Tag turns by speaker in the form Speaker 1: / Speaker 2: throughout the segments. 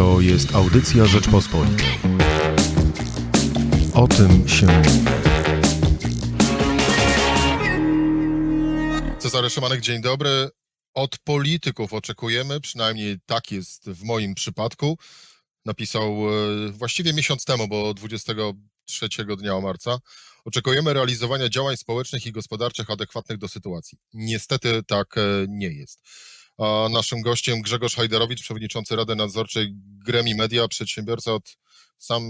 Speaker 1: To jest audycja Rzeczpospolitej. O tym się mówi.
Speaker 2: Cezary Szymanek, dzień dobry. Od polityków oczekujemy, przynajmniej tak jest w moim przypadku. Napisał e, właściwie miesiąc temu, bo 23 dnia marca. Oczekujemy realizowania działań społecznych i gospodarczych adekwatnych do sytuacji. Niestety tak e, nie jest. A naszym gościem Grzegorz Hajderowicz, przewodniczący Rady Nadzorczej Gremi Media, przedsiębiorca od sam,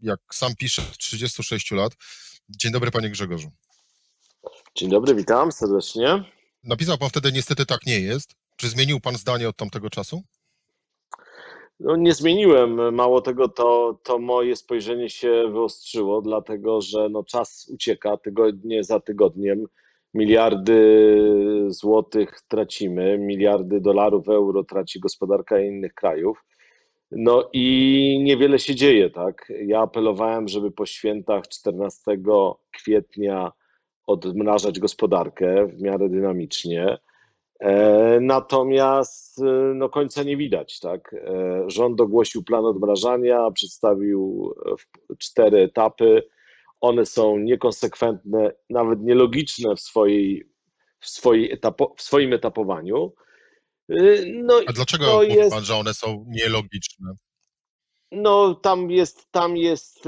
Speaker 2: jak sam pisze, 36 lat. Dzień dobry, panie Grzegorzu.
Speaker 3: Dzień dobry, witam serdecznie.
Speaker 2: Napisał pan wtedy, niestety tak nie jest. Czy zmienił pan zdanie od tamtego czasu?
Speaker 3: No, nie zmieniłem. Mało tego, to, to moje spojrzenie się wyostrzyło, dlatego że no, czas ucieka tygodnie za tygodniem. Miliardy złotych tracimy, miliardy dolarów, euro traci gospodarka innych krajów. No i niewiele się dzieje, tak? Ja apelowałem, żeby po świętach 14 kwietnia odmrażać gospodarkę w miarę dynamicznie. E, natomiast e, no, końca nie widać. Tak? E, rząd ogłosił plan odmrażania, przedstawił cztery etapy. One są niekonsekwentne, nawet nielogiczne w, swojej, w, swojej etapo, w swoim etapowaniu.
Speaker 2: No, A dlaczego mówi jest... pan, że one są nielogiczne?
Speaker 3: No, tam jest, tam jest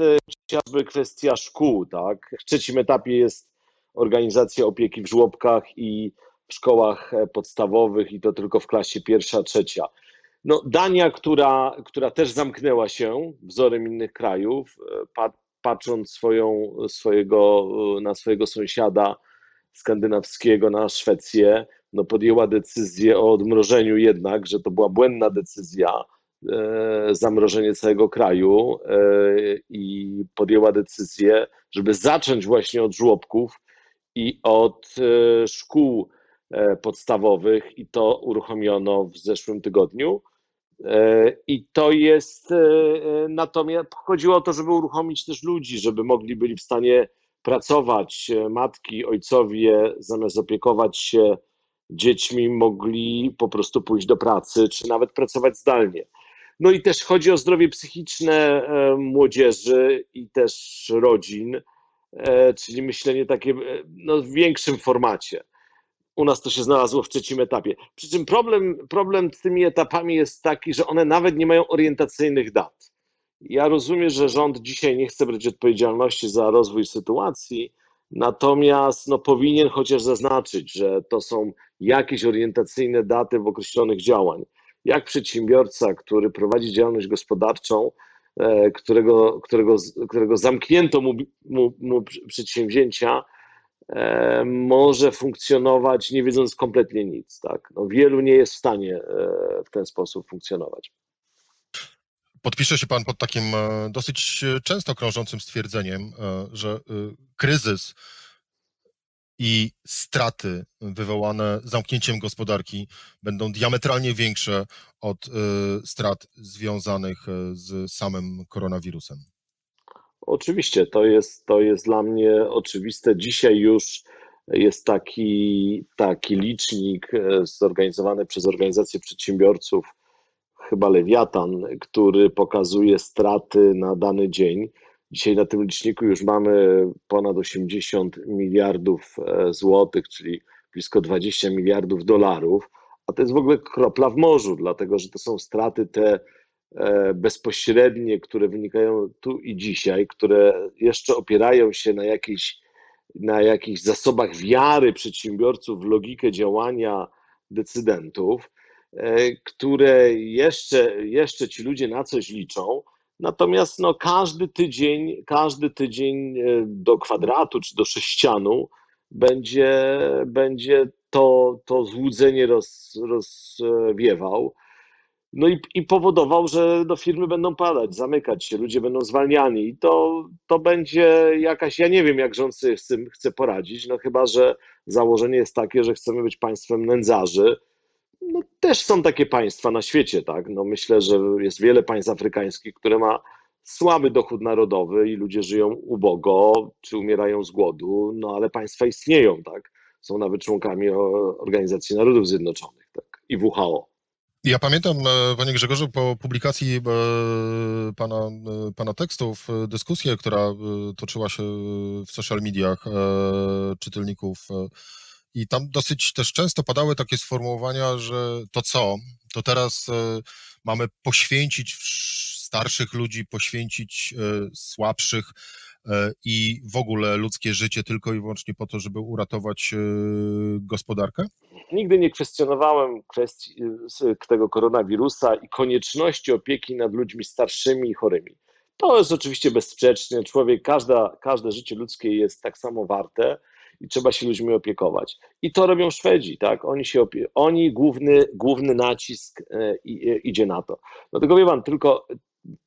Speaker 3: chociażby kwestia szkół, tak? W trzecim etapie jest organizacja opieki w żłobkach i w szkołach e, podstawowych i to tylko w klasie pierwsza, trzecia. No, Dania, która, która też zamknęła się wzorem innych krajów, e, patrząc swoją, swojego, e, na swojego sąsiada skandynawskiego, na Szwecję, no podjęła decyzję o odmrożeniu jednak, że to była błędna decyzja, zamrożenie całego kraju i podjęła decyzję, żeby zacząć właśnie od żłobków i od szkół E, podstawowych i to uruchomiono w zeszłym tygodniu. E, I to jest, e, natomiast chodziło o to, żeby uruchomić też ludzi, żeby mogli byli w stanie pracować. Matki, ojcowie, zamiast opiekować się dziećmi, mogli po prostu pójść do pracy, czy nawet pracować zdalnie. No i też chodzi o zdrowie psychiczne młodzieży i też rodzin, czyli myślenie takie no, w większym formacie. U nas to się znalazło w trzecim etapie. Przy czym problem, problem z tymi etapami jest taki, że one nawet nie mają orientacyjnych dat. Ja rozumiem, że rząd dzisiaj nie chce brać odpowiedzialności za rozwój sytuacji, natomiast no, powinien chociaż zaznaczyć, że to są jakieś orientacyjne daty w określonych działań. Jak przedsiębiorca, który prowadzi działalność gospodarczą, e, którego, którego, którego zamknięto mu, mu, mu przedsięwzięcia, może funkcjonować nie wiedząc kompletnie nic. Tak? No, wielu nie jest w stanie e, w ten sposób funkcjonować.
Speaker 2: Podpisze się Pan pod takim e, dosyć często krążącym stwierdzeniem, że kryzys i straty wywołane zamknięciem gospodarki będą diametralnie większe od strat związanych z samym koronawirusem.
Speaker 3: Oczywiście, to jest, to jest dla mnie oczywiste. Dzisiaj już jest taki, taki licznik e, zorganizowany przez organizację przedsiębiorców, chyba Lewiatan, który pokazuje straty na dany dzień. Dzisiaj na tym liczniku już mamy ponad 80 miliardów e, złotych, czyli blisko 20 miliardów dolarów, a to jest w ogóle kropla w morzu, dlatego że to są straty te bezpośrednie, które wynikają tu i dzisiaj, które jeszcze opierają się na jakichś, na jakichś zasobach wiary przedsiębiorców w logikę działania decydentów, e, które jeszcze, jeszcze ci ludzie na coś liczą. Natomiast no, każdy tydzień, każdy tydzień e, do kwadratu czy do sześcianu będzie, będzie to, to złudzenie roz, rozwiewał. No i, i powodował, że no, firmy będą padać, zamykać się, ludzie będą zwalniani. I to, to będzie jakaś, ja nie wiem, jak rząd sobie z tym chce poradzić, no chyba, że założenie jest takie, że chcemy być państwem nędzarzy. No, też są takie państwa na świecie, tak? No, myślę, że jest wiele państw afrykańskich, które ma słaby dochód narodowy i ludzie żyją ubogo, czy umierają z głodu, no ale państwa istnieją, tak? Są nawet członkami Organizacji Narodów Zjednoczonych, tak? I WHO.
Speaker 2: Ja pamiętam, e, panie Grzegorzu, po publikacji e, pana, e, pana tekstów, dyskusję, która toczyła się w social mediach czytelników i tam dosyć też często padały takie sformułowania, że to co, to teraz mamy poświęcić starszych ludzi, poświęcić słabszych, i w ogóle ludzkie życie tylko i wyłącznie po to, żeby uratować e, gospodarkę?
Speaker 3: Nigdy nie kwestionowałem kwestii tego koronawirusa i konieczności opieki nad ludźmi starszymi i chorymi. To jest oczywiście bezsprzecznie. Człowiek, każda, każde życie ludzkie jest tak samo warte i trzeba się ludźmi opiekować. I to robią Szwedzi, tak? Oni się opie- oni główny, główny nacisk e, idzie na to. Dlatego wie pan, tylko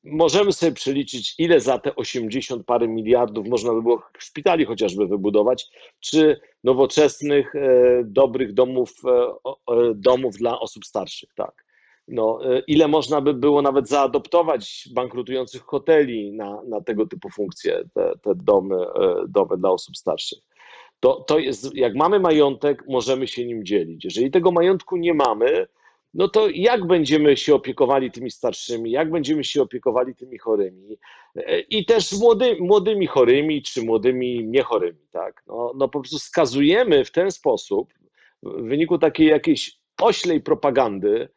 Speaker 3: możemy sobie przeliczyć, ile za te 80 parę miliardów można by było szpitali chociażby wybudować, czy nowoczesnych, e, dobrych domów, e, domów dla osób starszych, tak. No, e, ile można by było nawet zaadoptować bankrutujących hoteli na, na tego typu funkcje, te, te domy, domy dla osób starszych. To, to jest, jak mamy majątek, możemy się nim dzielić. Jeżeli tego majątku nie mamy, no to jak będziemy się opiekowali tymi starszymi, jak będziemy się opiekowali tymi chorymi e, i też młody, młodymi chorymi czy młodymi niechorymi, tak? No, no po prostu skazujemy w ten sposób, w wyniku takiej jakiejś oślej propagandy,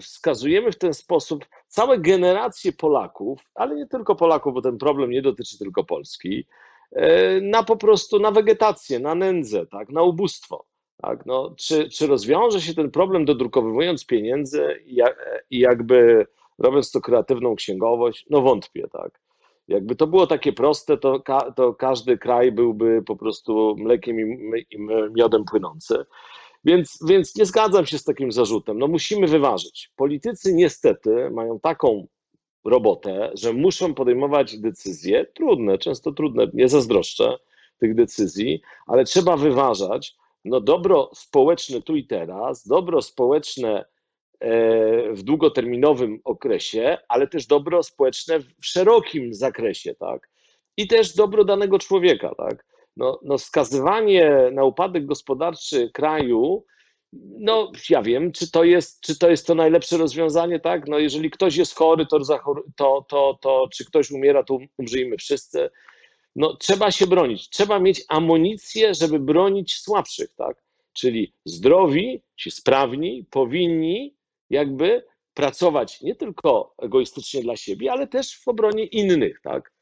Speaker 3: wskazujemy w ten sposób całe generacje Polaków, ale nie tylko Polaków, bo ten problem nie dotyczy tylko Polski, yy, na po prostu na wegetację, na nędzę, tak, na ubóstwo. Tak, no, czy, czy rozwiąże się ten problem dodrukowywując pieniędzy i, jakby robiąc to kreatywną księgowość? No wątpię, tak. Jakby to było takie proste, to, ka, to każdy kraj byłby po prostu mlekiem i, i miodem płynący. Więc, więc nie zgadzam się z takim zarzutem. No musimy wyważyć. Politycy niestety mają taką robotę, że muszą podejmować decyzje trudne, często trudne, nie zazdroszczę tych decyzji, ale trzeba wyważać, no dobro społeczne tu i teraz, dobro społeczne e, w długoterminowym okresie, ale też dobro społeczne w szerokim zakresie, tak? I też dobro danego człowieka, tak? No, no wskazywanie na upadek gospodarczy kraju, no ja wiem, czy to jest, czy to, jest to najlepsze rozwiązanie, tak? No jeżeli ktoś jest chory, to, to, to, to czy ktoś umiera, to umrzyjmy wszyscy no, trzeba się bronić. Trzeba mieć amunicję, żeby bronić słabszych, tak? Czyli zdrowi, ci sprawni powinni jakby pracować nie tylko egoistycznie dla siebie, ale też w obronie innych, tak?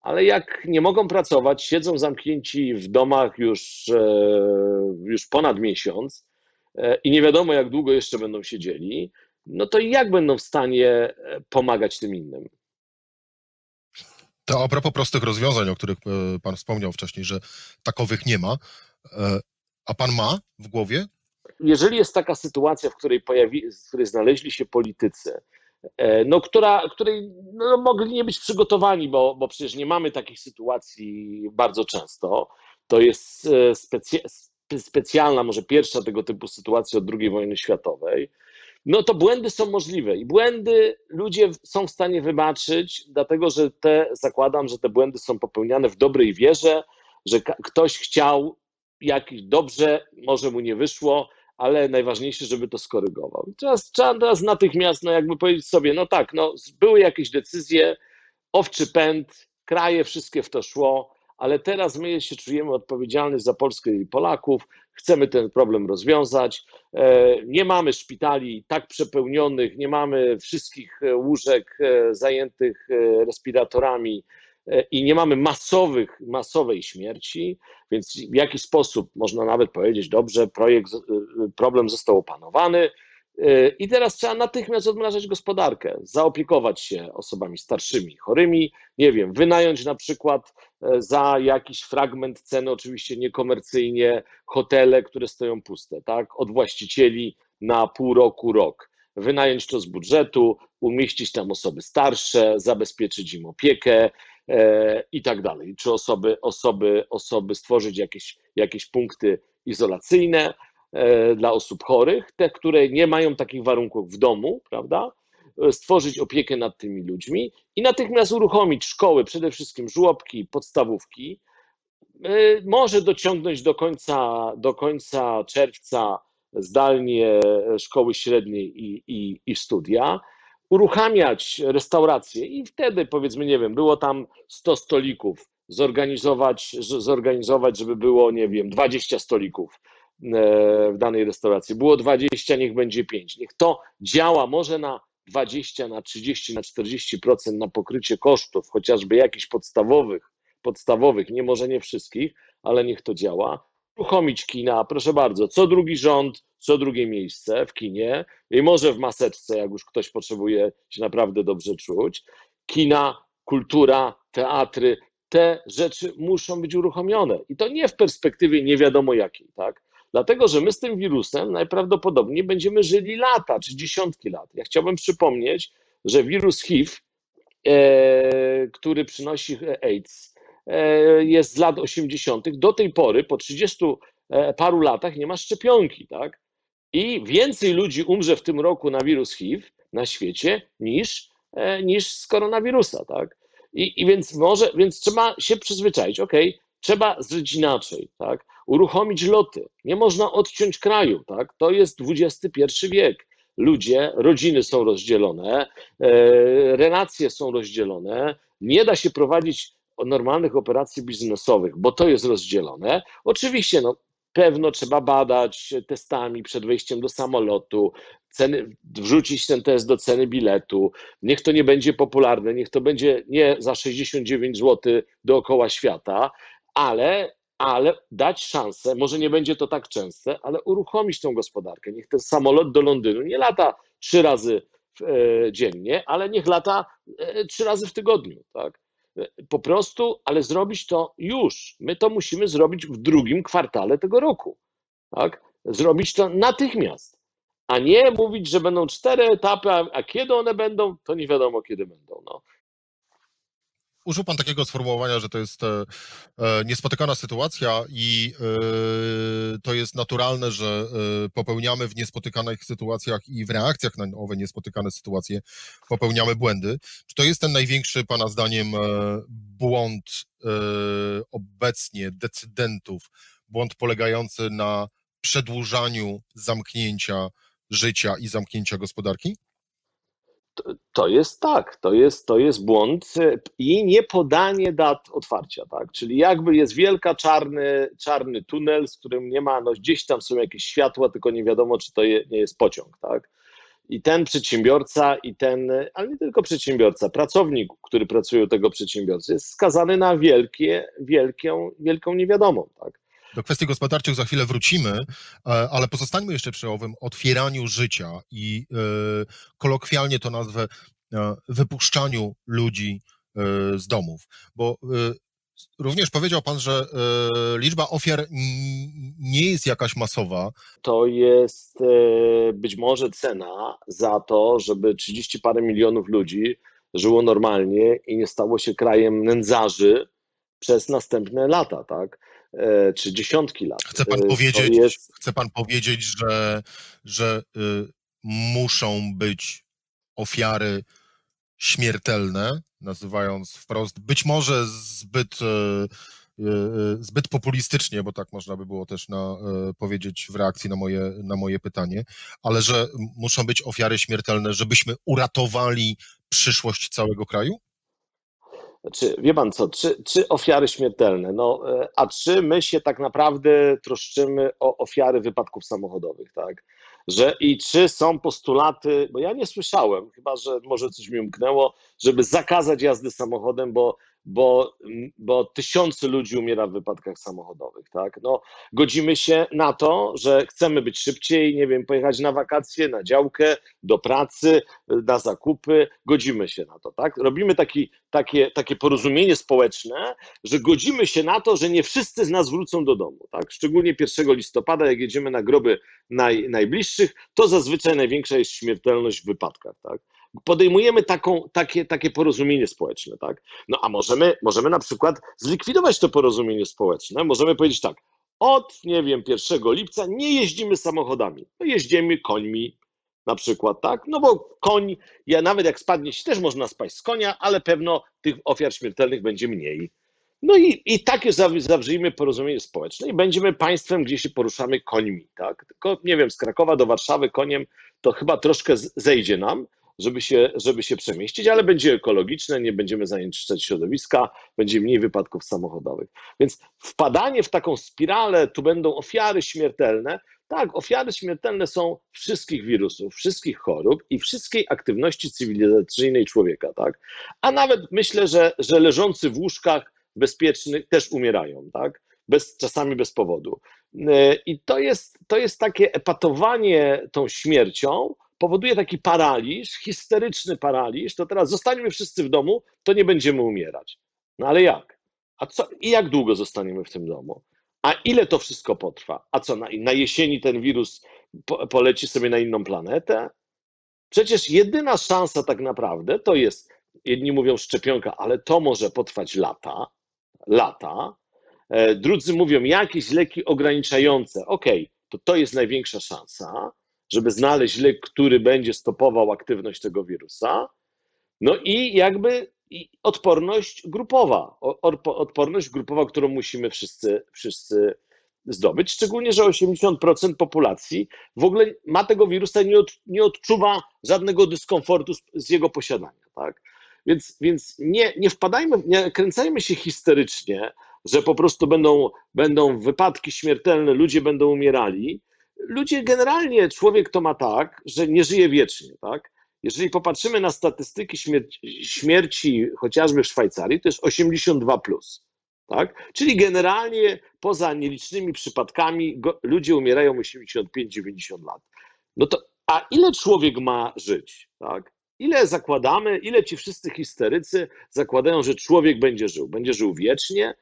Speaker 3: Ale jak nie mogą pracować, siedzą zamknięci w domach już, e, już ponad miesiąc e, i nie wiadomo, jak długo jeszcze będą siedzieli, no to jak będą w stanie e, pomagać tym innym?
Speaker 2: To a propos prostych rozwiązań, o których e, Pan wspomniał wcześniej, że takowych nie ma, e, a Pan ma w głowie?
Speaker 3: Jeżeli jest taka sytuacja, w której, pojawi, w której znaleźli się politycy, e, no, która, której no, mogli nie być przygotowani, bo, bo przecież nie mamy takich sytuacji bardzo często, to jest specy, specjalna, może pierwsza tego typu sytuacja od II wojny światowej, no to błędy są możliwe i błędy ludzie są w stanie wybaczyć, dlatego że te, zakładam, że te błędy są popełniane w dobrej wierze, że ktoś chciał jakiś dobrze, może mu nie wyszło, ale najważniejsze, żeby to skorygował. I teraz trzeba teraz natychmiast, no jakby powiedzieć sobie, no tak, no były jakieś decyzje, owczy pęd, kraje wszystkie w to szło, ale teraz my się czujemy odpowiedzialni za Polskę i Polaków, chcemy ten problem rozwiązać. E, nie mamy szpitali tak przepełnionych, nie mamy wszystkich e, łóżek e, zajętych respiratorami i nie mamy masowych, masowej śmierci, więc w jaki sposób można nawet powiedzieć, dobrze, projekt, problem został opanowany, i teraz trzeba natychmiast odmrażać gospodarkę, zaopiekować się osobami starszymi, chorymi, nie wiem, wynająć na przykład e, za jakiś fragment ceny, oczywiście niekomercyjnie, hotele, które stoją puste, tak, od właścicieli na pół roku, rok. Wynająć to z budżetu, umieścić tam osoby starsze, zabezpieczyć im opiekę e, i tak dalej. Czy osoby, osoby, osoby stworzyć jakieś, jakieś punkty izolacyjne, dla osób chorych, te, które nie mają takich warunków w domu, prawda? E, stworzyć opiekę nad tymi ludźmi i natychmiast uruchomić szkoły, przede wszystkim żłobki, podstawówki. E, może dociągnąć do końca, do końca czerwca zdalnie szkoły średnie i, i, i studia, uruchamiać restauracje i wtedy powiedzmy, nie wiem, było tam 100 stolików, zorganizować, zorganizować, żeby było, nie wiem, 20 stolików e, w danej restauracji. Było 20, niech będzie 5. Niech to działa może na 20, na 30, na 40% na pokrycie kosztów, chociażby jakichś podstawowych, podstawowych, nie może nie wszystkich, ale niech to działa. Uruchomić kina, proszę bardzo, co drugi rząd, co drugie miejsce w kinie i może w maseczce, jak już ktoś potrzebuje się naprawdę dobrze czuć. Kina, kultura, teatry, te rzeczy muszą być uruchomione. I to nie w perspektywie nie wiadomo jakiej, tak? Dlatego, że my z tym wirusem najprawdopodobniej będziemy żyli lata czy dziesiątki lat. Ja chciałbym przypomnieć, że wirus HIV, e, który przynosi AIDS, e, jest z lat 80., do tej pory, po 30 e, paru latach, nie ma szczepionki, tak? I więcej ludzi umrze w tym roku na wirus HIV na świecie niż, e, niż z koronawirusa, tak? I, I więc może, więc trzeba się przyzwyczaić, ok, trzeba zrobić inaczej, tak? Uruchomić loty. Nie można odciąć kraju, tak? To jest XXI wiek. Ludzie, rodziny są rozdzielone, e, relacje są rozdzielone, nie da się prowadzić normalnych operacji biznesowych, bo to jest rozdzielone. Oczywiście, no, pewno trzeba badać testami przed wejściem do samolotu, ceny, wrzucić ten test do ceny biletu. Niech to nie będzie popularne, niech to będzie nie za 69 zł dookoła świata, ale, ale dać szansę, może nie będzie to tak częste, ale uruchomić tą gospodarkę. Niech ten samolot do Londynu nie lata trzy razy e, dziennie, ale niech lata e, trzy razy w tygodniu, tak? po prostu, ale zrobić to już. My to musimy zrobić w drugim kwartale tego roku. Tak? Zrobić to natychmiast, a nie mówić, że będą cztery etapy, a, a kiedy one będą, to nie wiadomo kiedy będą. No
Speaker 2: użył Pan takiego sformułowania, że to jest e, e, niespotykana sytuacja i e, to jest naturalne, że popełniamy w niespotykanych sytuacjach i w reakcjach na owe niespotykane sytuacje popełniamy błędy. Czy to jest ten największy Pana zdaniem błąd obecnie decydentów, błąd polegający na przedłużaniu zamknięcia życia i zamknięcia gospodarki?
Speaker 3: To jest tak, to jest, to jest błąd i nie podanie dat otwarcia, tak? Czyli jakby jest wielka czarny, czarny tunel, z którym nie ma, no gdzieś tam są jakieś światła, tylko nie wiadomo, czy to je, nie jest pociąg, tak? I ten przedsiębiorca, i ten, ale nie tylko przedsiębiorca, pracownik, który pracuje u tego przedsiębiorcy, jest skazany na wielkie, wielką, wielką niewiadomą, tak?
Speaker 2: Do kwestii gospodarczych za chwilę wrócimy, e, ale pozostańmy jeszcze przy owym otwieraniu życia i e, kolokwialnie to nazwę e, wypuszczaniu ludzi z domów, bo Również powiedział Pan, że liczba ofiar nie jest jakaś masowa.
Speaker 3: To jest być może cena za to, żeby 30 parę milionów ludzi żyło normalnie i nie stało się krajem nędzarzy przez następne lata, tak? E, czy dziesiątki lat.
Speaker 2: Chce pan e, powiedzieć, jest... chce pan powiedzieć że, że y, muszą być ofiary śmiertelne, nazywając wprost, być może zbyt, y, zbyt populistycznie, bo tak można by było też na, powiedzieć w reakcji na moje, na moje pytanie, ale że muszą być ofiary śmiertelne, żebyśmy uratowali przyszłość całego kraju?
Speaker 3: Znaczy, wie pan co, czy, czy ofiary śmiertelne? No, e, a czy my się tak naprawdę troszczymy o ofiary wypadków samochodowych, tak? Że i czy są postulaty, bo ja nie słyszałem, chyba że może coś mi umknęło, żeby zakazać jazdy samochodem, bo bo, bo tysiące ludzi umiera w wypadkach samochodowych, tak? No, godzimy się na to, że chcemy być szybciej, nie wiem, pojechać na wakacje, na działkę, do pracy, na zakupy, godzimy się na to, tak? Robimy taki, takie, takie porozumienie społeczne, że godzimy się na to, że nie wszyscy z nas wrócą do domu, tak? Szczególnie 1 listopada, jak jedziemy na groby naj, najbliższych, to zazwyczaj największa jest śmiertelność w wypadkach, tak? Podejmujemy taką, takie, takie porozumienie społeczne, tak? No a możemy, możemy na przykład zlikwidować to porozumienie społeczne. Możemy powiedzieć tak, od, nie wiem, 1 lipca nie jeździmy samochodami, no jeździmy końmi na przykład, tak? No bo koń, ja nawet jak spadnie się, też można spaść z konia, ale pewno tych ofiar śmiertelnych będzie mniej. No i, i takie zawrzyjmy porozumienie społeczne i będziemy państwem, gdzie się poruszamy końmi, tak? Tylko, nie wiem, z Krakowa do Warszawy koniem to chyba troszkę zejdzie nam, żeby się, żeby się przemieścić, ale będzie ekologiczne, nie będziemy zanieczyszczać środowiska, będzie mniej wypadków samochodowych. Więc wpadanie w taką spiralę, tu będą ofiary śmiertelne, tak, ofiary śmiertelne są wszystkich wirusów, wszystkich chorób i wszystkiej aktywności cywilizacyjnej człowieka, tak? A nawet myślę, że, że leżący w łóżkach bezpiecznych też umierają, tak? Bez, czasami bez powodu. E, I to jest, to jest takie epatowanie tą śmiercią, powoduje taki paraliż, histeryczny paraliż, to teraz zostaniemy wszyscy w domu, to nie będziemy umierać. No ale jak? A co, i jak długo zostaniemy w tym domu? A ile to wszystko potrwa? A co, na, na jesieni ten wirus po, poleci sobie na inną planetę? Przecież jedyna szansa tak naprawdę to jest, jedni mówią szczepionka, ale to może potrwać lata, lata. E, drudzy mówią jakieś leki ograniczające. Okej, okay, to to jest największa szansa, żeby znaleźć lek, który będzie stopował aktywność tego wirusa. No i jakby odporność grupowa, odporność grupowa, którą musimy wszyscy, wszyscy zdobyć, szczególnie, że 80% populacji w ogóle ma tego wirusa i nie, od, nie odczuwa żadnego dyskomfortu z, z jego posiadania. Tak? Więc, więc nie, nie wpadajmy, nie kręcajmy się histerycznie, że po prostu będą, będą wypadki śmiertelne, ludzie będą umierali. Ludzie generalnie, człowiek to ma tak, że nie żyje wiecznie, tak? Jeżeli popatrzymy na statystyki śmierci, śmierci chociażby w Szwajcarii, to jest 82 plus. Tak? Czyli generalnie poza nielicznymi przypadkami go, ludzie umierają 85-90 lat. No to, a ile człowiek ma żyć? Tak? Ile zakładamy, ile ci wszyscy histerycy zakładają, że człowiek będzie żył? Będzie żył wiecznie?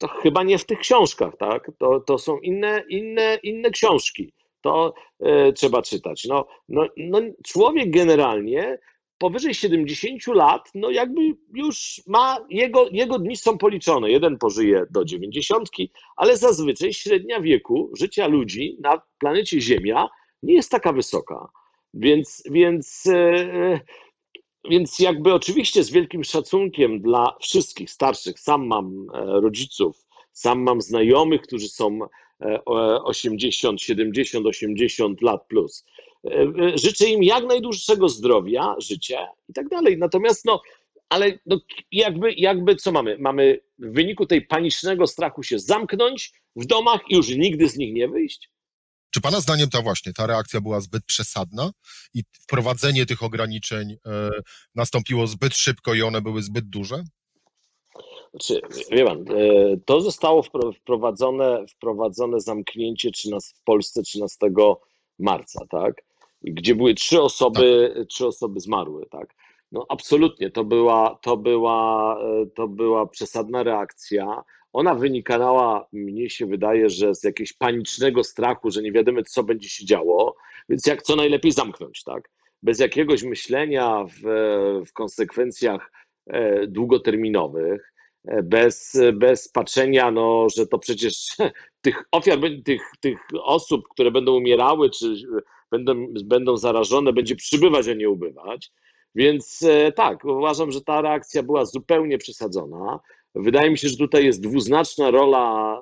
Speaker 3: To chyba nie w tych książkach, tak? To, to są inne, inne, inne książki to e, trzeba czytać. No, no, no, człowiek generalnie powyżej 70 lat, no jakby już ma, jego, jego dni są policzone. Jeden pożyje do 90, ale zazwyczaj średnia wieku życia ludzi na planecie Ziemia nie jest taka wysoka. Więc, więc, e, więc jakby oczywiście z wielkim szacunkiem dla wszystkich starszych, sam mam e, rodziców, sam mam znajomych, którzy są 80, 70, 80 lat plus. E, e, życzę im jak najdłuższego zdrowia, życia i tak dalej. Natomiast no, ale no, jakby, jakby co mamy? Mamy w wyniku tej panicznego strachu się zamknąć w domach i już nigdy z nich nie wyjść?
Speaker 2: Czy Pana zdaniem ta właśnie, ta reakcja była zbyt przesadna i wprowadzenie tych ograniczeń e, nastąpiło zbyt szybko i one były zbyt duże?
Speaker 3: Znaczy, wie pan, e, to zostało wprowadzone, wprowadzone zamknięcie w Polsce 13 marca, tak? Gdzie były trzy osoby, tak. trzy osoby zmarły, tak? No absolutnie, to była, to, była, e, to była przesadna reakcja. Ona wynikała, mnie się wydaje, że z jakiegoś panicznego strachu, że nie wiadomo, co będzie się działo, więc jak co najlepiej zamknąć, tak? Bez jakiegoś myślenia w, w konsekwencjach e, długoterminowych, bez, bez patrzenia, no, że to przecież tych ofiar, tych, tych osób, które będą umierały, czy będą, będą zarażone, będzie przybywać, a nie ubywać. Więc e, tak, uważam, że ta reakcja była zupełnie przesadzona. Wydaje mi się, że tutaj jest dwuznaczna rola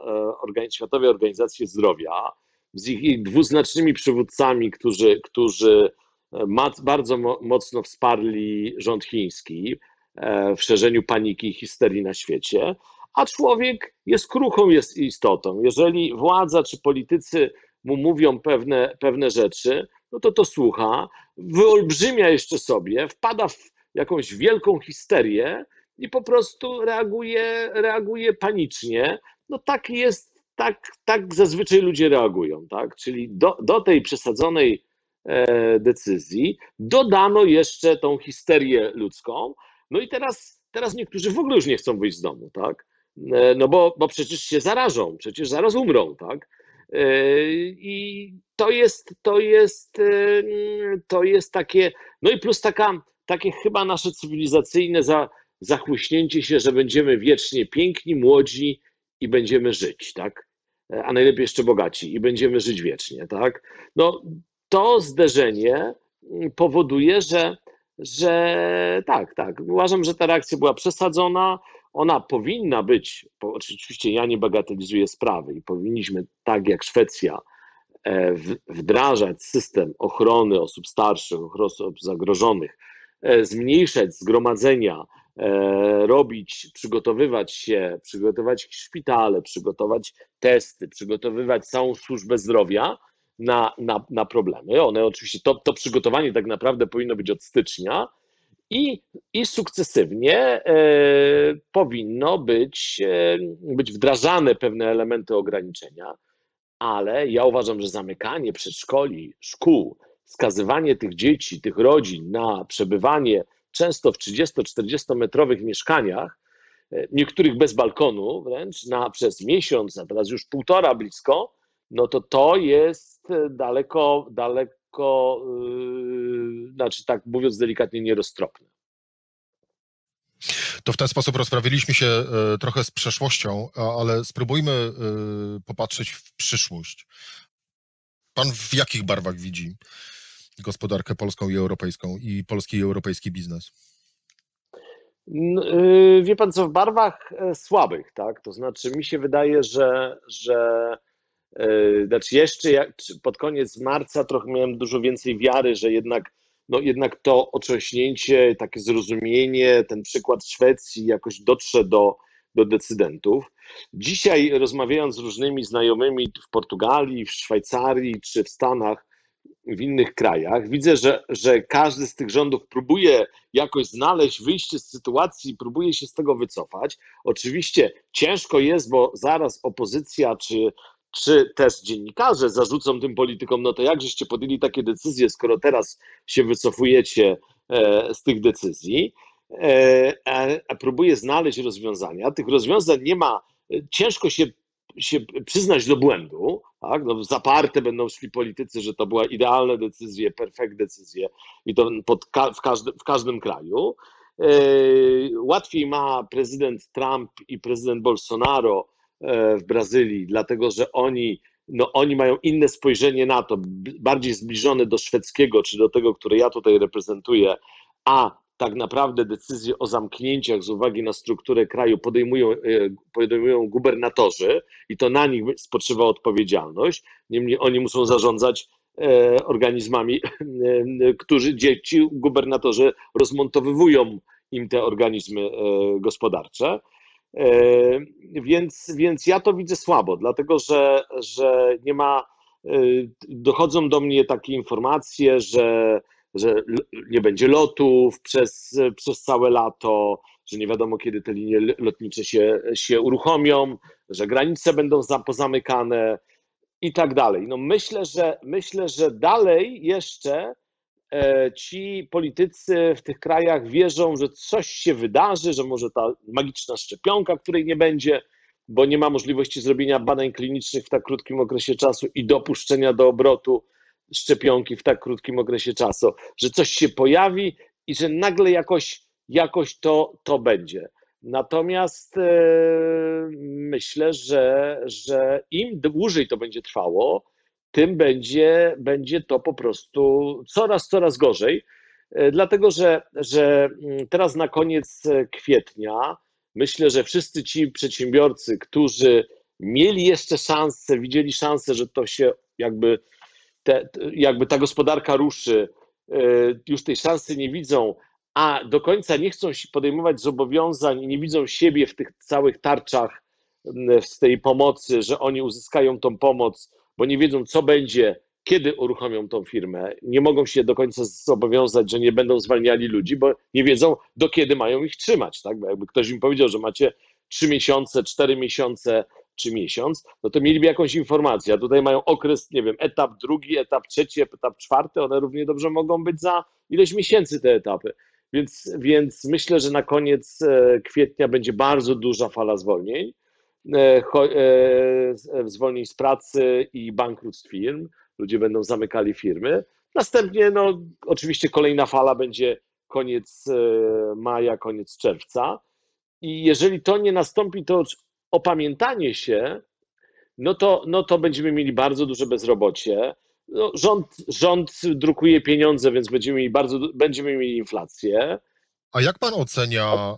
Speaker 3: e, Światowej Organizacji Zdrowia z ich dwuznacznymi przywódcami, którzy, którzy e, bardzo mocno wsparli rząd chiński. E, w szerzeniu paniki i histerii na świecie, a człowiek jest kruchą jest istotą. Jeżeli władza czy politycy mu mówią pewne, pewne rzeczy, no to to słucha, wyolbrzymia jeszcze sobie, wpada w jakąś wielką histerię i po prostu reaguje, reaguje panicznie. No tak jest, tak, tak zazwyczaj ludzie reagują, tak? Czyli do, do tej przesadzonej e, decyzji dodano jeszcze tą histerię ludzką, no i teraz, teraz niektórzy w ogóle już nie chcą wyjść z domu, tak? E, no bo, bo przecież się zarażą, przecież zaraz umrą, tak? E, I to jest, to jest, to jest takie, no i plus taka, takie chyba nasze cywilizacyjne za, zachłyśnięcie się, że będziemy wiecznie piękni, młodzi i będziemy żyć, tak? A najlepiej jeszcze bogaci i będziemy żyć wiecznie, tak? No to zderzenie powoduje, że że tak, tak. Uważam, że ta reakcja była przesadzona. ona powinna być, oczywiście ja nie bagatelizuję sprawy i powinniśmy, tak jak Szwecja, e, wdrażać system ochrony osób starszych, osób zagrożonych, e, zmniejszać zgromadzenia, robić, przygotowywać się, przygotować szpitale, przygotować testy, przygotowywać całą służbę zdrowia na, na, na problemy. One oczywiście, to, to przygotowanie tak naprawdę powinno być od stycznia, i, i sukcesywnie e, powinno być, e, być wdrażane pewne elementy ograniczenia, ale ja uważam, że zamykanie przedszkoli, szkół, skazywanie tych dzieci, tych rodzin na przebywanie często w 30-40 metrowych mieszkaniach, e, niektórych bez balkonu wręcz, na, przez miesiąc, a teraz już półtora blisko, no to to jest daleko, daleko lekko, yy, znaczy tak mówiąc delikatnie, nieroztropne.
Speaker 2: To w ten sposób rozprawiliśmy się e, trochę z przeszłością, ale spróbujmy e, popatrzeć w przyszłość. Pan w jakich barwach widzi gospodarkę polską i europejską i polski i europejski biznes?
Speaker 3: Y, wie pan co, w barwach e, słabych, tak? To znaczy mi się wydaje, że, że E, znaczy jeszcze jak, pod koniec marca trochę miałem dużo więcej wiary, że jednak, no jednak to otrząśnięcie, takie zrozumienie, ten przykład Szwecji jakoś dotrze do, do decydentów. Dzisiaj rozmawiając z różnymi znajomymi w Portugalii, w Szwajcarii czy w Stanach, w innych krajach, widzę, że, że każdy z tych rządów próbuje jakoś znaleźć wyjście z sytuacji, próbuje się z tego wycofać. Oczywiście ciężko jest, bo zaraz opozycja czy czy też dziennikarze zarzucą tym politykom, no to jak żeście podjęli takie decyzje, skoro teraz się wycofujecie e, z tych decyzji, e, próbuje znaleźć rozwiązania. Tych rozwiązań nie ma, ciężko się, się przyznać do błędu, tak? No, zaparte będą szli politycy, że to była idealne decyzje, perfekt decyzje i to pod, w, każdy, w każdym kraju. E, łatwiej ma prezydent Trump i prezydent Bolsonaro E, w Brazylii, dlatego że oni, no, oni mają inne spojrzenie na to, bardziej zbliżone do szwedzkiego, czy do tego, które ja tutaj reprezentuję, a tak naprawdę decyzje o zamknięciach z uwagi na strukturę kraju podejmują, e, podejmują gubernatorzy i to na nich spoczywa odpowiedzialność. Niemniej oni muszą zarządzać e, organizmami, którzy dzieci, gubernatorzy rozmontowywują im te organizmy gospodarcze. E, więc, więc ja to widzę słabo, dlatego że, że nie ma, e, dochodzą do mnie takie informacje, że, że nie będzie lotów przez, przez całe lato, że nie wiadomo kiedy te linie lotnicze się, się uruchomią, że granice będą pozamykane i tak dalej. No myślę, że myślę, że dalej jeszcze E, ci politycy w tych krajach wierzą, że coś się wydarzy, że może ta magiczna szczepionka, której nie będzie, bo nie ma możliwości zrobienia badań klinicznych w tak krótkim okresie czasu i dopuszczenia do obrotu szczepionki w tak krótkim okresie czasu, że coś się pojawi i że nagle jakoś, jakoś to, to będzie. Natomiast e, myślę, że, że im dłużej to będzie trwało, tym będzie, będzie to po prostu coraz, coraz gorzej. E, dlatego, że, że mm, teraz na koniec kwietnia myślę, że wszyscy ci przedsiębiorcy, którzy mieli jeszcze szansę, widzieli szansę, że to się jakby, te, jakby ta gospodarka ruszy, e, już tej szansy nie widzą, a do końca nie chcą podejmować zobowiązań i nie widzą siebie w tych całych tarczach z tej pomocy, że oni uzyskają tą pomoc bo nie wiedzą, co będzie, kiedy uruchomią tą firmę. Nie mogą się do końca zobowiązać, że nie będą zwalniali ludzi, bo nie wiedzą, do kiedy mają ich trzymać. Tak? Bo jakby ktoś im powiedział, że macie trzy miesiące, cztery miesiące czy miesiąc, no to mieliby jakąś informację. A tutaj mają okres, nie wiem, etap drugi, etap trzeci, etap czwarty. One równie dobrze mogą być za ileś miesięcy te etapy. Więc, więc myślę, że na koniec e, kwietnia będzie bardzo duża fala zwolnień. E, e, zwolnień z pracy i bankructw firm. Ludzie będą zamykali firmy. Następnie, no, oczywiście kolejna fala będzie koniec maja, koniec czerwca. I jeżeli to nie nastąpi, to opamiętanie się, no to, no to będziemy mieli bardzo duże bezrobocie. No, rząd, rząd drukuje pieniądze, więc będziemy mieli bardzo, będziemy mieli inflację.
Speaker 2: A jak pan ocenia e,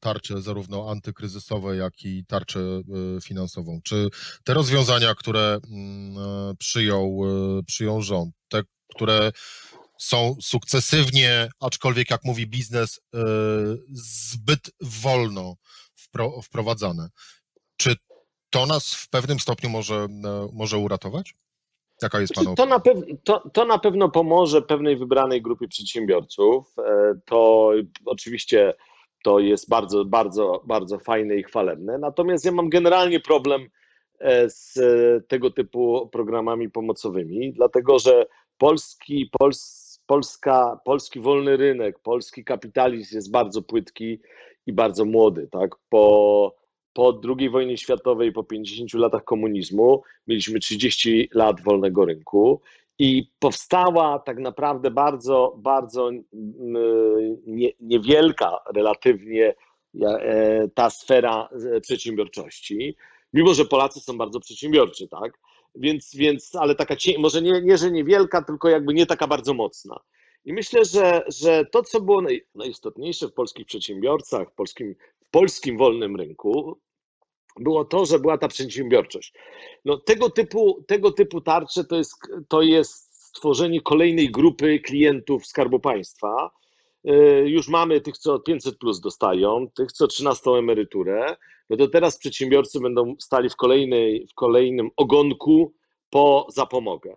Speaker 2: tarczę zarówno antykryzysową, jak i tarczę e, finansową? Czy te rozwiązania, które mm, e, przyjął, przyjął rząd, te, które są sukcesywnie, aczkolwiek jak mówi biznes, zbyt wolno wprowadzane, czy to nas w pewnym stopniu może, może uratować? Jaka jest
Speaker 3: Pana to na, to, to na pewno pomoże pewnej wybranej grupie przedsiębiorców. E, to oczywiście to jest bardzo, bardzo, bardzo fajne i chwalebne. Natomiast ja mam generalnie problem e, z tego typu programami pomocowymi, dlatego że polski, pols, Polska, polski wolny rynek, polski kapitalizm jest bardzo płytki i bardzo młody. Tak? Po po II wojnie światowej, po 50 latach komunizmu, mieliśmy 30 lat wolnego rynku i powstała tak naprawdę bardzo, bardzo nie, niewielka relatywnie e, ta sfera e, przedsiębiorczości, mimo że Polacy są bardzo przedsiębiorczy, tak? Więc, więc ale taka, może nie, nie, że niewielka, tylko jakby nie taka bardzo mocna. I myślę, że, że to, co było najistotniejsze w polskich przedsiębiorcach, w polskim, w polskim wolnym rynku, było to, że była ta przedsiębiorczość. No, tego, typu, tego typu tarcze to jest, to jest stworzenie kolejnej grupy klientów Skarbu Państwa. Y, już mamy tych, co 500 plus dostają, tych, co 13 emeryturę. No to teraz przedsiębiorcy będą stali w, kolejnej, w kolejnym ogonku po zapomogę.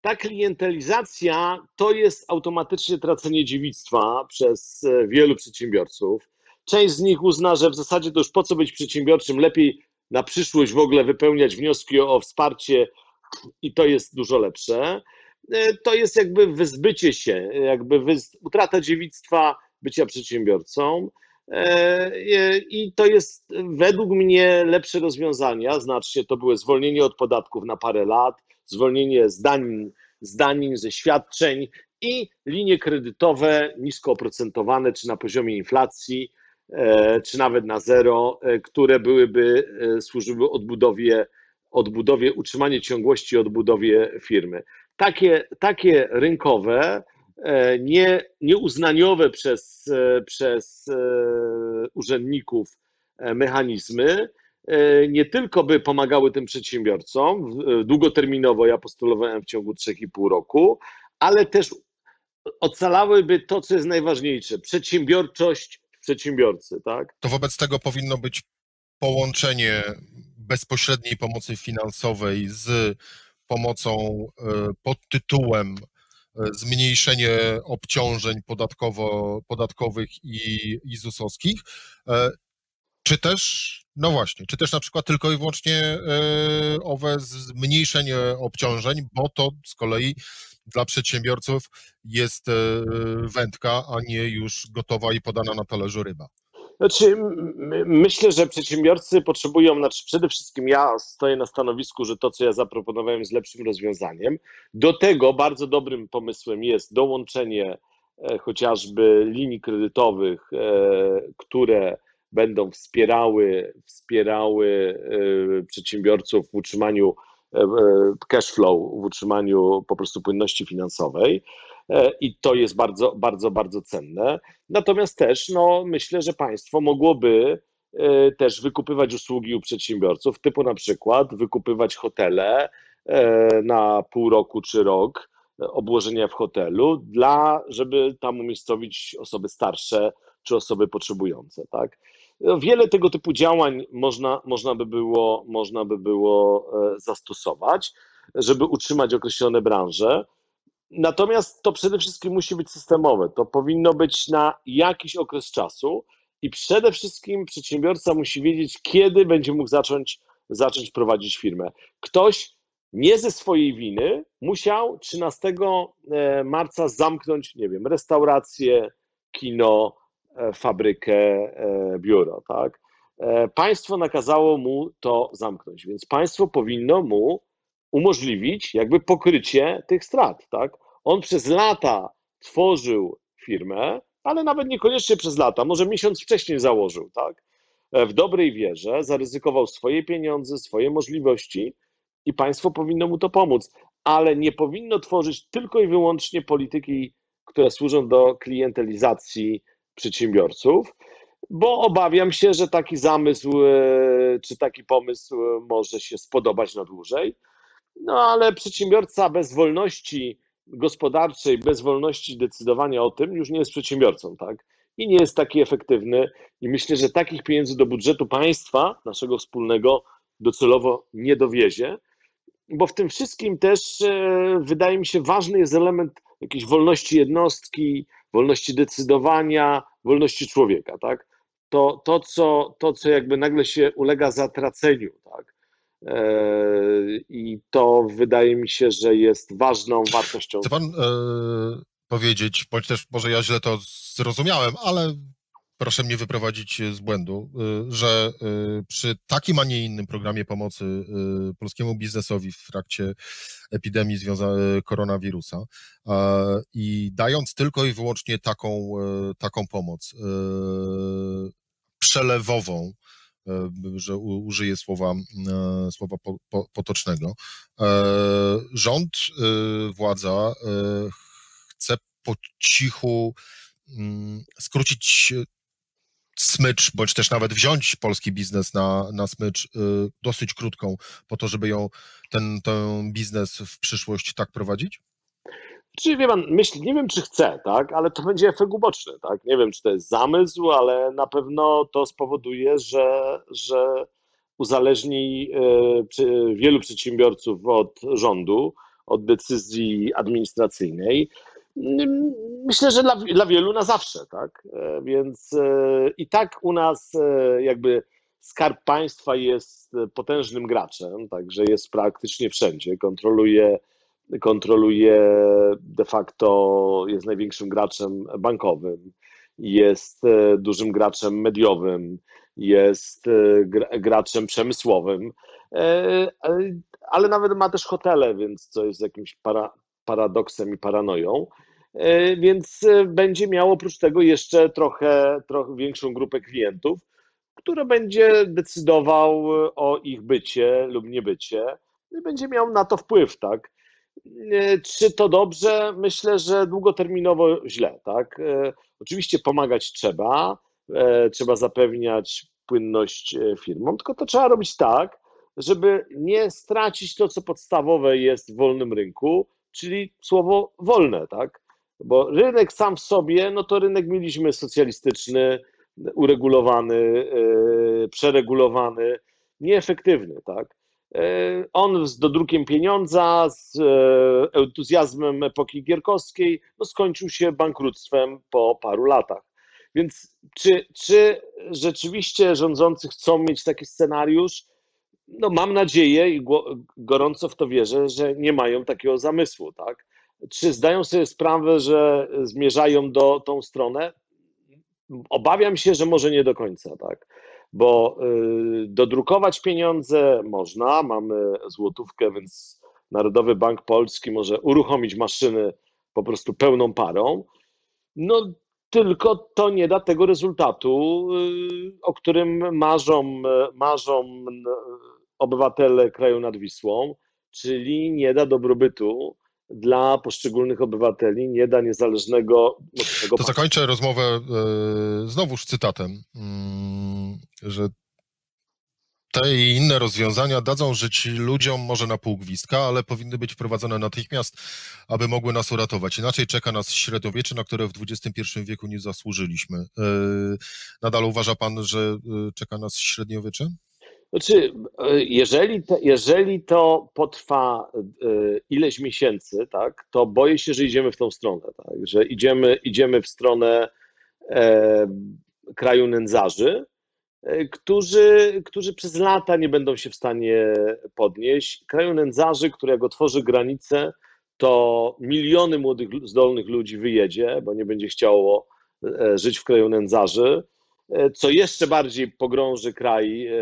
Speaker 3: Ta klientelizacja to jest automatycznie tracenie dziewictwa przez e, wielu przedsiębiorców. Część z nich uzna, że w zasadzie to już po co być przedsiębiorczym, lepiej na przyszłość w ogóle wypełniać wnioski o wsparcie i to jest dużo lepsze. E, to jest jakby wyzbycie się, jakby utrata dziewictwa bycia przedsiębiorcą. E, I to jest według mnie lepsze rozwiązania. Znacznie to były zwolnienie od podatków na parę lat, zwolnienie z danin, z danin ze świadczeń i linie kredytowe nisko oprocentowane czy na poziomie inflacji, E, czy nawet na zero, e, które byłyby e, służyły odbudowie, odbudowie, utrzymanie ciągłości odbudowie firmy. Takie, takie rynkowe, nie, nieuznaniowe przez, przez urzędników mechanizmy nie tylko by pomagały tym przedsiębiorcom długoterminowo, ja postulowałem w ciągu 3,5 roku, ale też ocalałyby to, co jest najważniejsze przedsiębiorczość przedsiębiorcy, tak?
Speaker 2: To wobec tego powinno być połączenie bezpośredniej pomocy finansowej z pomocą e, pod tytułem e, zmniejszenie obciążeń podatkowo, podatkowych i, i ZUS-owskich, e, czy też, no właśnie, czy też na przykład tylko i wyłącznie owe zmniejszenie obciążeń, bo to z kolei dla przedsiębiorców jest e, wędka, a nie już gotowa i podana na talerzu ryba?
Speaker 3: Znaczy, myślę, że przedsiębiorcy potrzebują, znaczy przede wszystkim ja stoję na stanowisku, że to, co ja zaproponowałem, jest lepszym rozwiązaniem. Do tego bardzo dobrym pomysłem jest dołączenie e, chociażby linii kredytowych, e, które będą wspierały, wspierały przedsiębiorców w utrzymaniu E, cash flow w utrzymaniu po prostu płynności finansowej e, i to jest bardzo, bardzo, bardzo cenne. Natomiast też no, myślę, że państwo mogłoby e, też wykupywać usługi u przedsiębiorców, typu na przykład wykupywać hotele na pół roku czy rok, obłożenia w hotelu, dla, żeby tam umiejscowić osoby starsze czy osoby potrzebujące. Tak? No, wiele tego typu działań można, można, by, było, można by było e, zastosować, żeby utrzymać określone branże. Natomiast to przede wszystkim musi być systemowe. To powinno być na jakiś okres czasu i przede wszystkim przedsiębiorca musi wiedzieć, kiedy będzie mógł zacząć, zacząć prowadzić firmę. Ktoś nie ze swojej winy musiał 13 e, marca zamknąć, nie wiem, restaurację, kino, fabrykę, e, biuro, tak? E, państwo nakazało mu to zamknąć, więc państwo powinno mu umożliwić jakby pokrycie tych strat, tak? On przez lata tworzył firmę, ale nawet niekoniecznie przez lata, może miesiąc wcześniej założył, tak? W dobrej wierze zaryzykował swoje pieniądze, swoje możliwości i państwo powinno mu to pomóc, ale nie powinno tworzyć tylko i wyłącznie polityki, które służą do klientelizacji przedsiębiorców, bo obawiam się, że taki zamysł e, czy taki pomysł może się spodobać na dłużej. No ale przedsiębiorca bez wolności gospodarczej, bez wolności decydowania o tym już nie jest przedsiębiorcą, tak? I nie jest taki efektywny. I myślę, że takich pieniędzy do budżetu państwa, naszego wspólnego, docelowo nie dowiezie, bo w tym wszystkim też e, wydaje mi się ważny jest element jakiejś wolności jednostki, wolności decydowania, wolności człowieka, tak? To, to, co, to, co jakby nagle się ulega zatraceniu, tak? E, I to wydaje mi się, że jest ważną wartością.
Speaker 2: Chce pan e, powiedzieć, bądź też może ja źle to zrozumiałem, ale proszę mnie wyprowadzić z błędu, y, że y, przy takim, a nie innym programie pomocy polskiemu biznesowi w trakcie epidemii koronawirusa i dając tylko i wyłącznie taką, taką pomoc przelewową, że użyję słowa, słowa potocznego, rząd, władza chce po cichu mm, skrócić smycz, bądź też nawet wziąć polski biznes na, na smycz y, dosyć krótką, po to, żeby ją, ten, ten biznes w przyszłość tak prowadzić?
Speaker 3: Czy wie pan, myśl, nie wiem, czy chce, tak, ale to będzie efekt uboczny, tak. Nie wiem, czy to jest zamysł, ale na pewno to spowoduje, że, że uzależni y, wielu przedsiębiorców od rządu, od decyzji administracyjnej. Myślę, że dla, dla wielu na zawsze, tak? E, więc e, i tak u nas e, jakby skarb państwa jest potężnym graczem, także jest praktycznie wszędzie, kontroluje, kontroluje de facto, jest największym graczem bankowym, jest dużym graczem mediowym, jest graczem przemysłowym, ale nawet ma też hotele, więc co jest jakimś para, paradoksem i paranoją. E, więc e, będzie miał oprócz tego jeszcze trochę, trochę większą grupę klientów, która będzie decydował o ich bycie lub niebycie i będzie miał na to wpływ, tak? E, czy to dobrze? Myślę, że długoterminowo źle, tak? Oczywiście pomagać trzeba, trzeba zapewniać płynność firmom, tylko to trzeba robić tak, żeby nie stracić to, co podstawowe jest w wolnym rynku, czyli słowo wolne, tak? Bo rynek sam w sobie, no to rynek mieliśmy socjalistyczny, uregulowany, yy, przeregulowany, nieefektywny, tak? Yy, on z dodrukiem pieniądza, z yy, entuzjazmem epoki gierkowskiej, no skończył się bankructwem po paru latach. Więc czy, czy rzeczywiście rządzący chcą mieć taki scenariusz? No mam nadzieję i gorąco w to wierzę, że nie mają takiego zamysłu, tak? Czy zdają sobie sprawę, że zmierzają do tą stronę? Obawiam się, że może nie do końca, tak. Bo y, dodrukować pieniądze można, mamy złotówkę, więc Narodowy Bank Polski może uruchomić maszyny po prostu pełną parą. No tylko to nie da tego rezultatu, y, o którym marzą, marzą obywatele kraju nad Wisłą, czyli nie da dobrobytu dla poszczególnych obywateli, nie da niezależnego,
Speaker 2: To zakończę rozmowę e, znowuż cytatem, mm, że te i inne rozwiązania dadzą żyć ludziom może na pół gwizdka, ale powinny być wprowadzone natychmiast, aby mogły nas uratować. Inaczej czeka nas średniowiecze, na które w XXI wieku nie zasłużyliśmy. E, nadal uważa pan, że e, czeka nas średniowiecze?
Speaker 3: Znaczy, e, jeżeli to, jeżeli to potrwa e, ileś miesięcy, tak, to boję się, że idziemy w tą stronę, tak, że idziemy, idziemy w stronę e, kraju nędzarzy, e, którzy, którzy przez lata nie będą się w stanie podnieść. Kraju nędzarzy, którego tworzy granice, to miliony młodych, zdolnych ludzi wyjedzie, bo nie będzie chciało żyć w kraju nędzarzy E, co jeszcze bardziej pogrąży kraj e,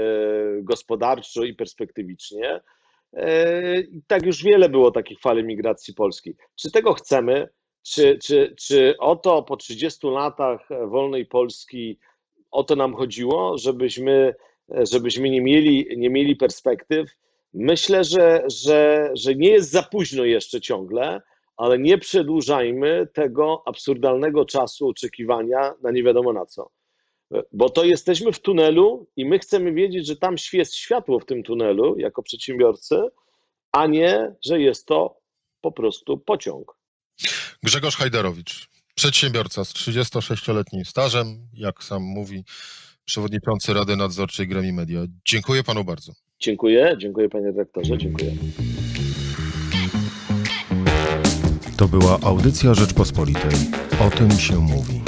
Speaker 3: gospodarczo i perspektywicznie. E, tak już wiele było takich fal migracji polskiej. Czy tego chcemy? Czy, czy, czy o to po 30 latach wolnej Polski o to nam chodziło, żebyśmy, żebyśmy nie, mieli, nie mieli perspektyw? Myślę, że, że, że nie jest za późno jeszcze ciągle, ale nie przedłużajmy tego absurdalnego czasu oczekiwania na nie wiadomo na co. Bo to jesteśmy w tunelu i my chcemy wiedzieć, że tam jest światło w tym tunelu jako przedsiębiorcy, a nie, że jest to po prostu pociąg.
Speaker 2: Grzegorz Hajderowicz, przedsiębiorca z 36-letnim stażem, jak sam mówi, przewodniczący Rady Nadzorczej Gremi Media. Dziękuję panu bardzo.
Speaker 3: Dziękuję, dziękuję panie dyrektorze, dziękuję.
Speaker 1: To była audycja Rzeczpospolitej. O tym się mówi.